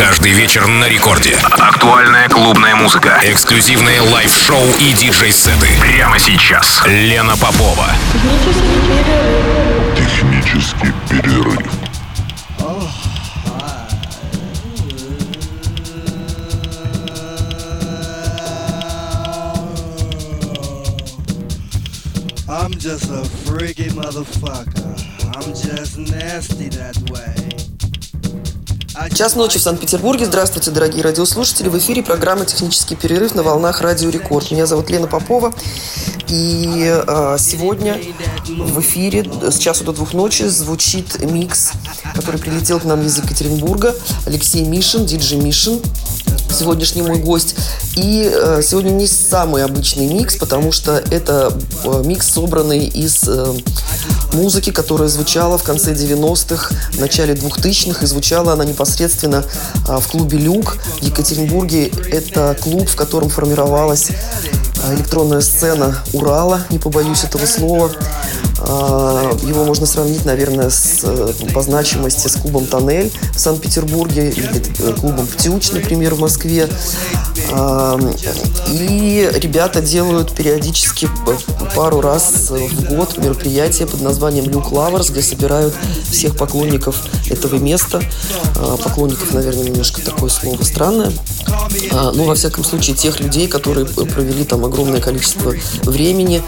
Каждый вечер на рекорде. Актуальная клубная музыка. Эксклюзивные live-шоу и диджей-сеты. Прямо сейчас. Лена Попова. Технический перерыв. I'm just a freaky motherfucker. I'm just nasty that way. Час ночи в Санкт-Петербурге. Здравствуйте, дорогие радиослушатели. В эфире программа «Технический перерыв» на волнах Радио Рекорд. Меня зовут Лена Попова. И э, сегодня в эфире с часу до двух ночи звучит микс, который прилетел к нам из Екатеринбурга. Алексей Мишин, диджей Мишин сегодняшний мой гость. И э, сегодня не самый обычный микс, потому что это э, микс, собранный из э, музыки, которая звучала в конце 90-х, в начале 2000-х, и звучала она непосредственно э, в клубе «Люк» в Екатеринбурге. Это клуб, в котором формировалась электронная сцена Урала, не побоюсь этого слова. Его можно сравнить, наверное, с, по значимости с клубом «Тоннель» в Санкт-Петербурге или клубом «Птюч», например, в Москве. И ребята делают периодически пару раз в год мероприятие под названием «Люк Лаверс», где собирают всех поклонников этого места. Поклонников, наверное, немножко такое слово странное. Ну, во всяком случае, тех людей, которые провели там огромное количество времени.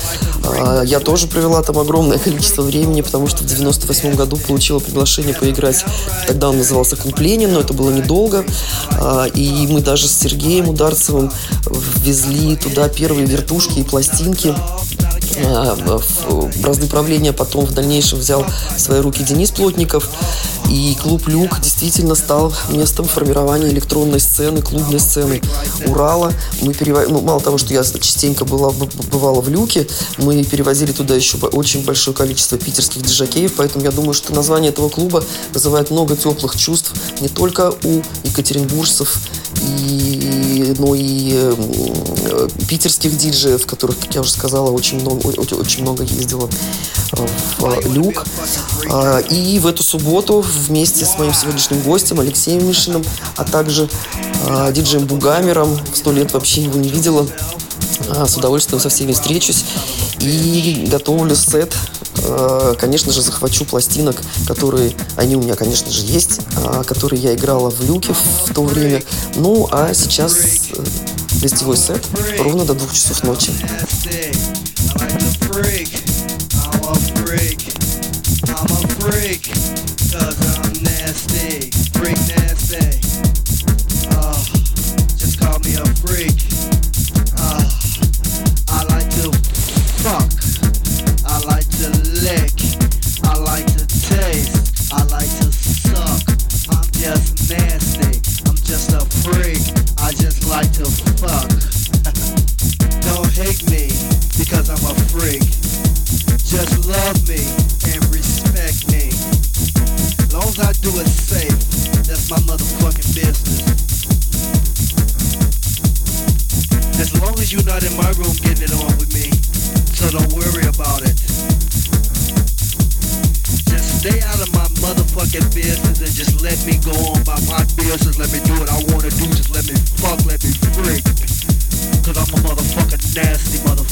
Я тоже провела там огромное количество времени, потому что в 98 году получила приглашение поиграть. Тогда он назывался Клуб Ленин, но это было недолго. И мы даже с Сергеем Ударцевым везли туда первые вертушки и пластинки бразды правления потом в дальнейшем взял в свои руки Денис Плотников. И клуб «Люк» действительно стал местом формирования электронной сцены, клубной сцены Урала. Мы перев... ну, мало того, что я частенько была, бывала в «Люке», мы перевозили туда еще очень большое количество питерских диджакеев, поэтому я думаю, что название этого клуба вызывает много теплых чувств не только у екатеринбуржцев, и, но и э, питерских диджеев, которых, как я уже сказала, очень много, очень много ездила в «Люк». И в эту субботу вместе с моим сегодняшним гостем Алексеем Мишиным, а также э, диджеем Бугамером. Сто лет вообще его не видела. А, с удовольствием со всеми встречусь и готовлю сет. А, конечно же, захвачу пластинок, которые, они у меня, конечно же, есть, а, которые я играла в люке в то время. Ну, а сейчас э, гостевой сет ровно до двух часов ночи. I'm a freak, cause I'm nasty, freak nasty. Just call me a freak. I like to fuck, lick, I like to taste, I like to suck. I'm just nasty, I'm just a freak, I just like to fuck. Don't hate me because I'm a freak. Just love me and respect me. Long as I do it safe, that's my motherfucking business. As long as you're not in my room getting it on with me, so don't worry about it. Stay out of my motherfucking business and just let me go on by my business. Let me do what I wanna do. Just let me fuck, let me freak. Cause I'm a motherfucking nasty motherfucker,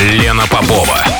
Лена Попова.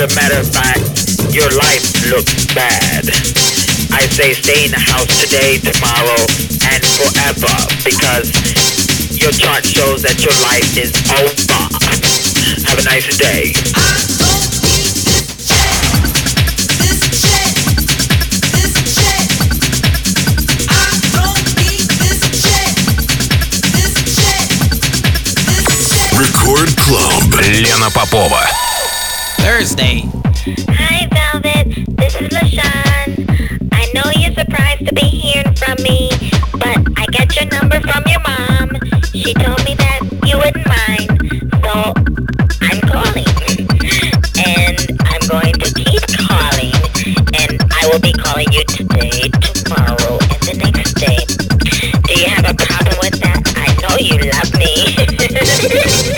a matter of fact, your life looks bad. I say stay in the house today, tomorrow, and forever, because your chart shows that your life is over. Have a nice day. Рекорд Клуб. Лена Попова. Thursday. Hi, Velvet. This is LaShawn. I know you're surprised to be hearing from me, but I got your number from your mom. She told me that you wouldn't mind, so I'm calling. And I'm going to keep calling, and I will be calling you today, tomorrow, and the next day. Do you have a problem with that? I know you love me.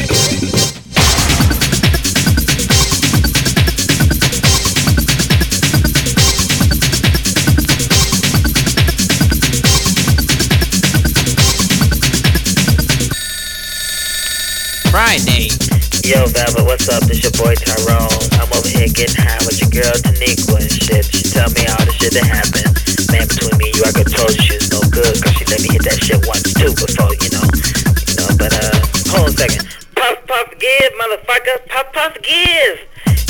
girl Taniqua and shit. She tell me all the shit that happened. Man, between me and you, I could told she was no good because she let me hit that shit once too before, you know. You know, but uh, hold on a second. Puff, puff, give, motherfucker. Puff, puff, give.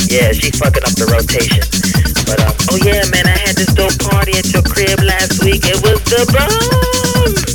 Yeah, she fucking up the rotation. But um, oh yeah, man, I had this dope party at your crib last week. It was the bomb.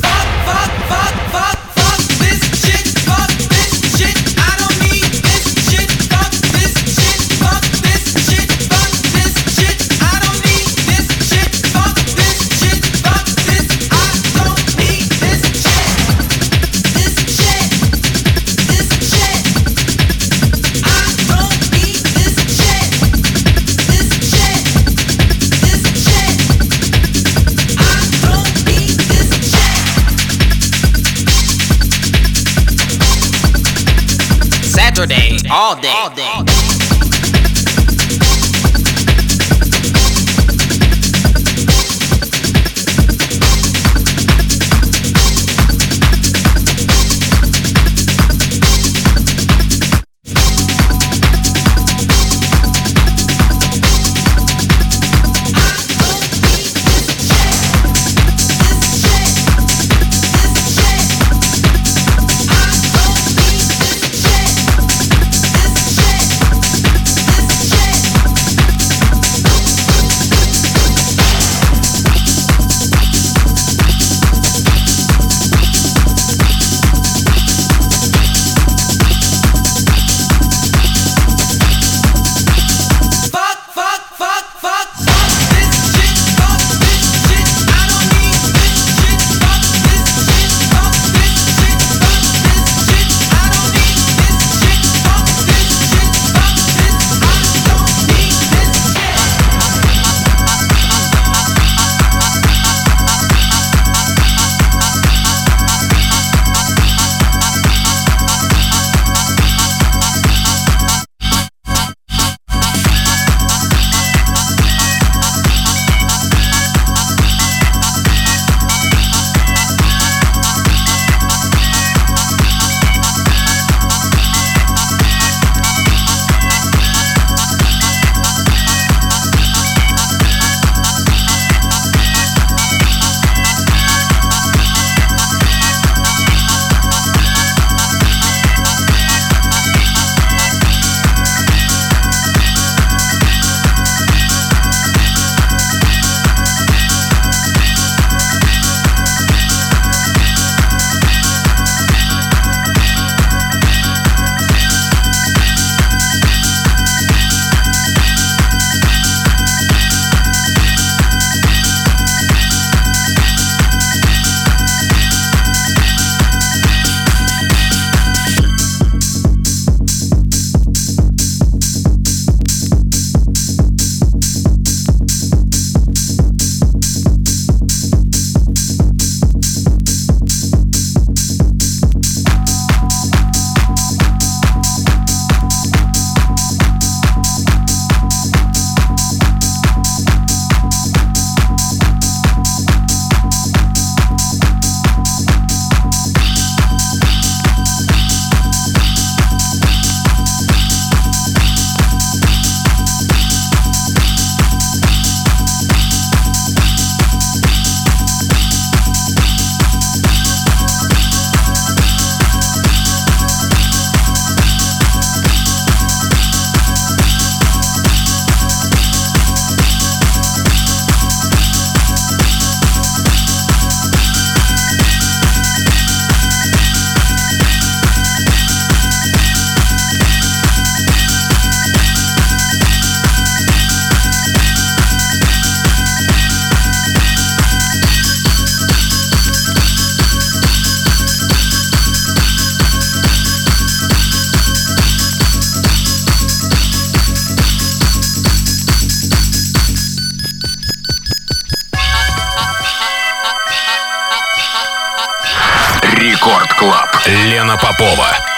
Лена Попова.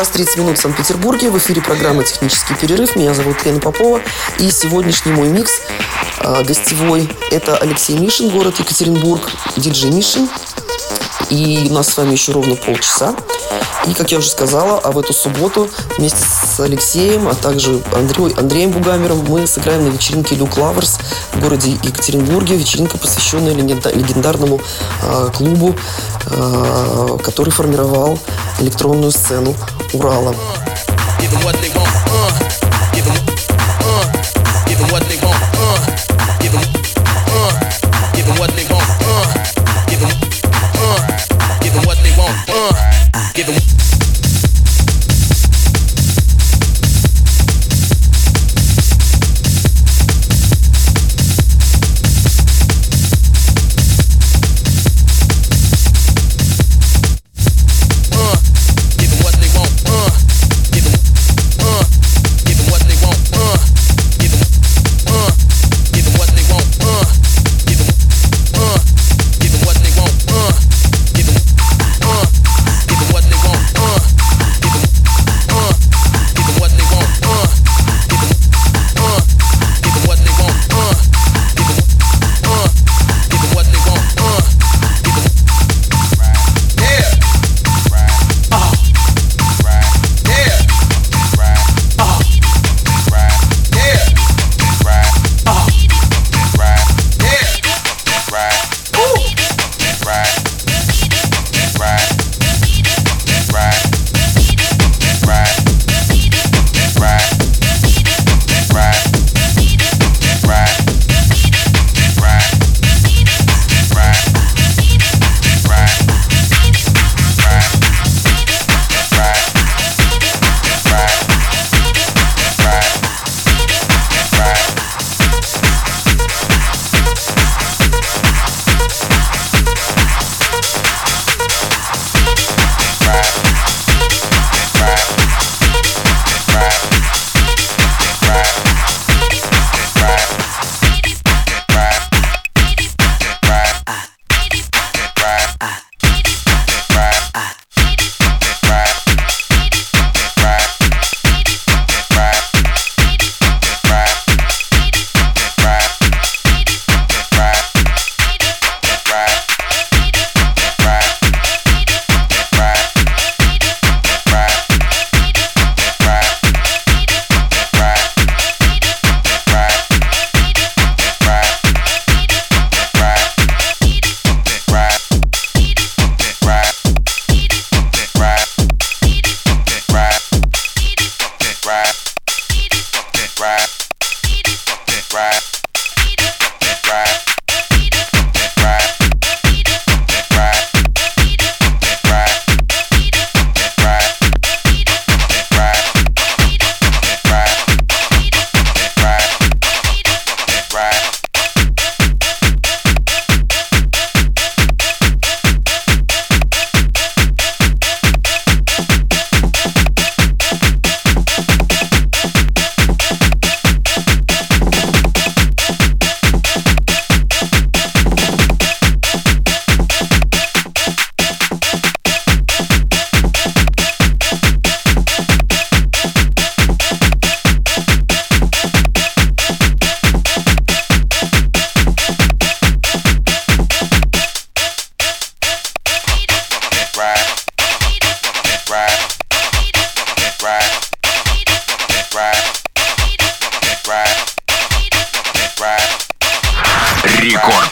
Час 30 минут в Санкт-Петербурге. В эфире программа «Технический перерыв». Меня зовут Лена Попова. И сегодняшний мой микс э, гостевой – это Алексей Мишин, город Екатеринбург, диджей Мишин. И у нас с вами еще ровно полчаса. И, как я уже сказала, а в эту субботу вместе с Алексеем, а также Андрей, Андреем Бугамером мы сыграем на вечеринке Люк Лаверс в городе Екатеринбурге. Вечеринка, посвященная легендарному э, клубу, э, который формировал электронную сцену Урала. Give them the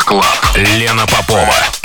Клаб. Лена Попова.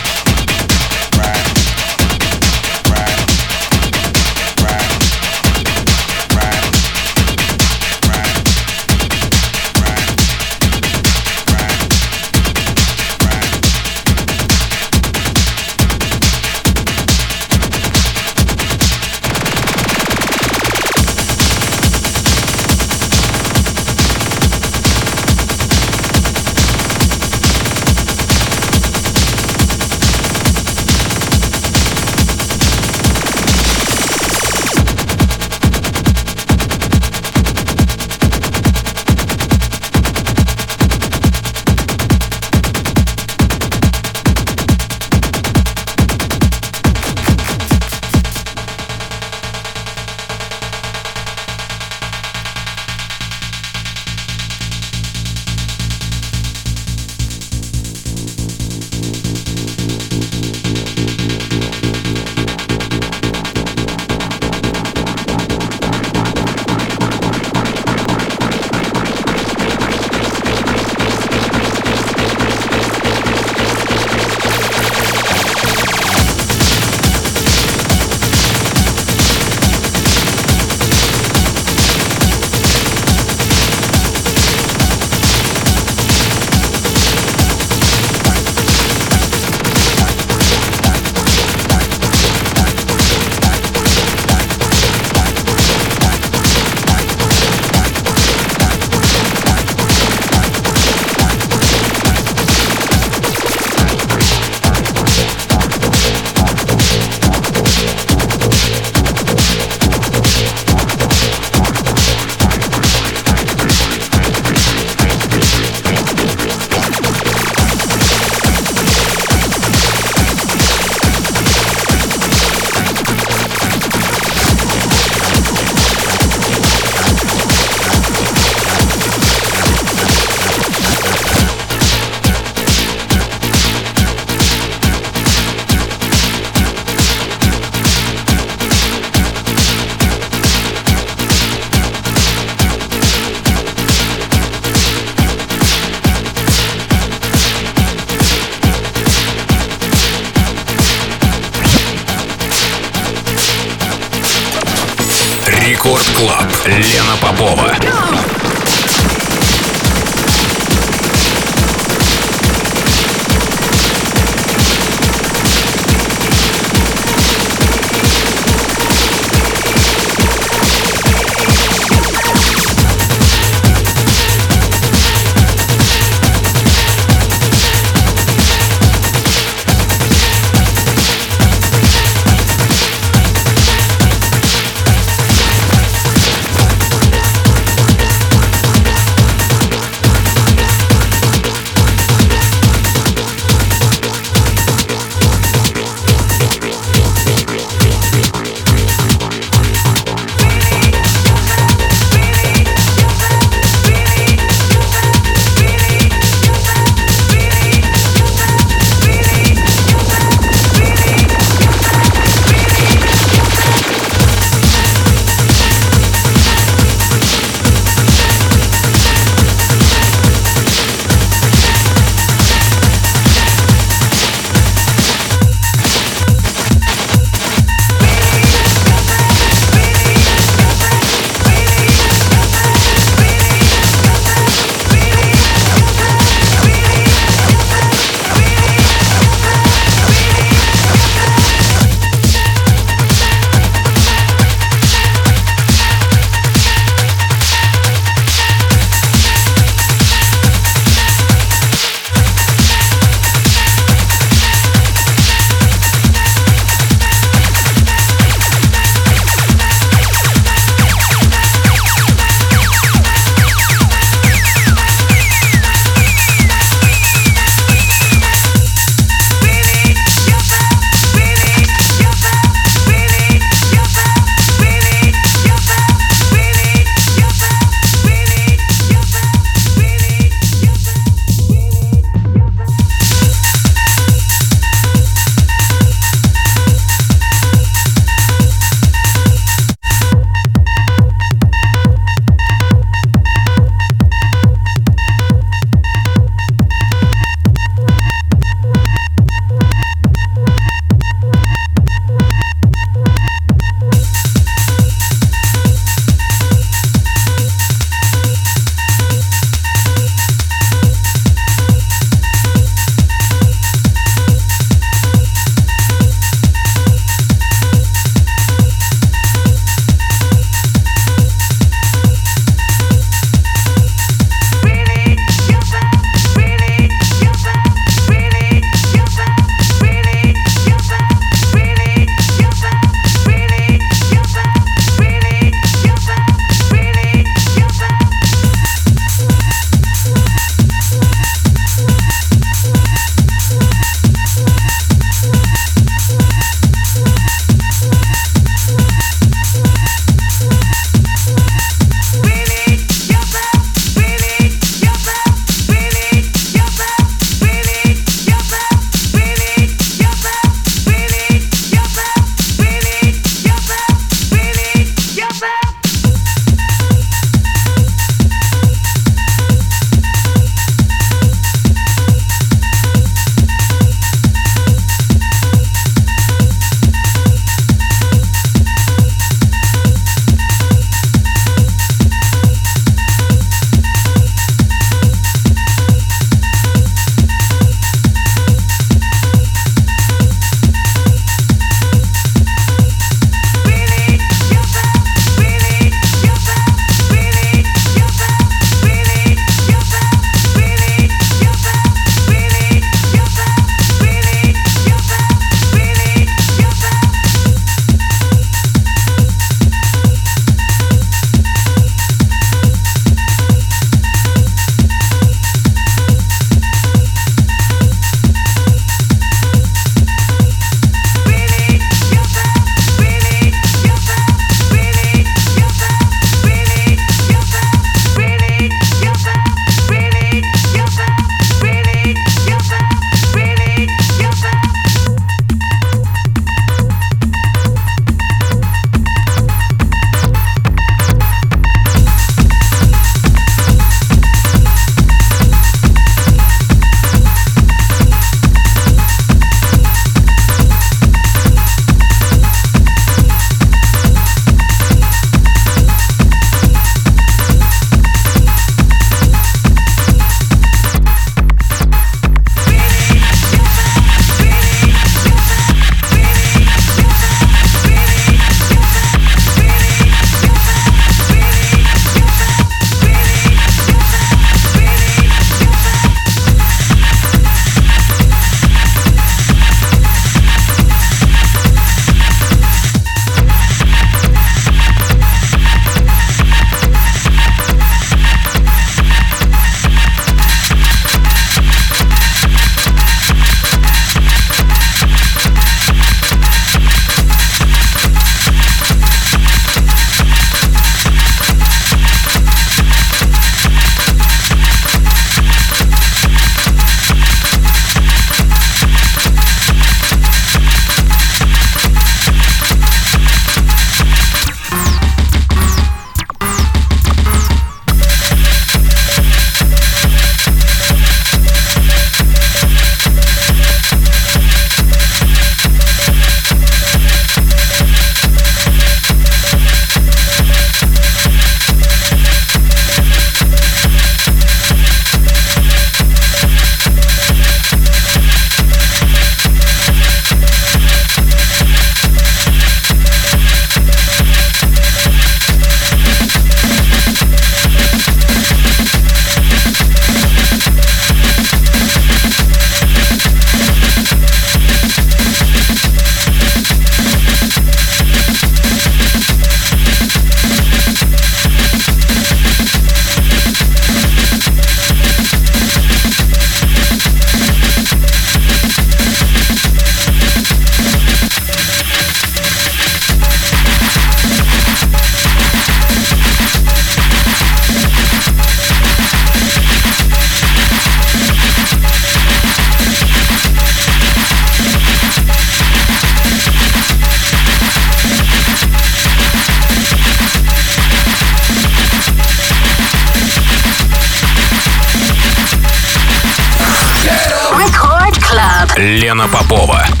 Лена Попова.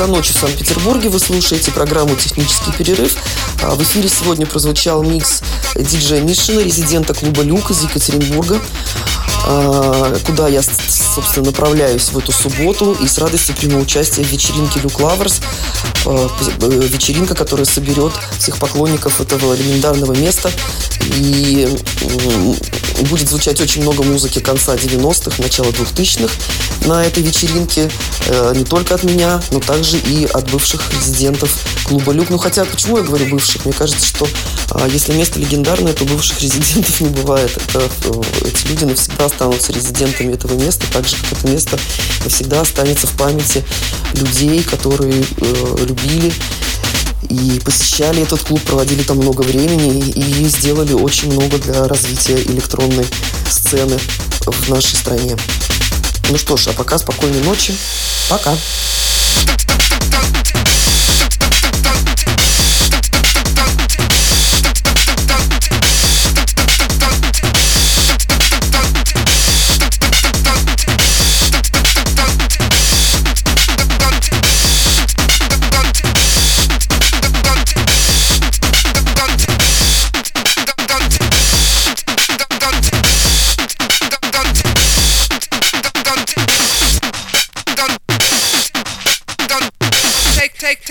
Часа ночи в Санкт-Петербурге. Вы слушаете программу «Технический перерыв». А, в эфире сегодня прозвучал микс диджея Мишина, резидента клуба «Люк» из Екатеринбурга, а, куда я, собственно, направляюсь в эту субботу и с радостью приму участие в вечеринке «Люк Лаверс». А, вечеринка, которая соберет всех поклонников этого легендарного места. И будет звучать очень много музыки конца 90-х, начала 2000-х на этой вечеринке. Э, не только от меня, но также и от бывших резидентов клуба «Люк». Ну, хотя, почему я говорю бывших? Мне кажется, что а, если место легендарное, то бывших резидентов не бывает. Это, э, эти люди навсегда останутся резидентами этого места, так же, как это место навсегда останется в памяти людей, которые э, любили и посещали этот клуб, проводили там много времени и сделали очень много для развития электронной сцены в нашей стране. Ну что ж, а пока спокойной ночи. Пока.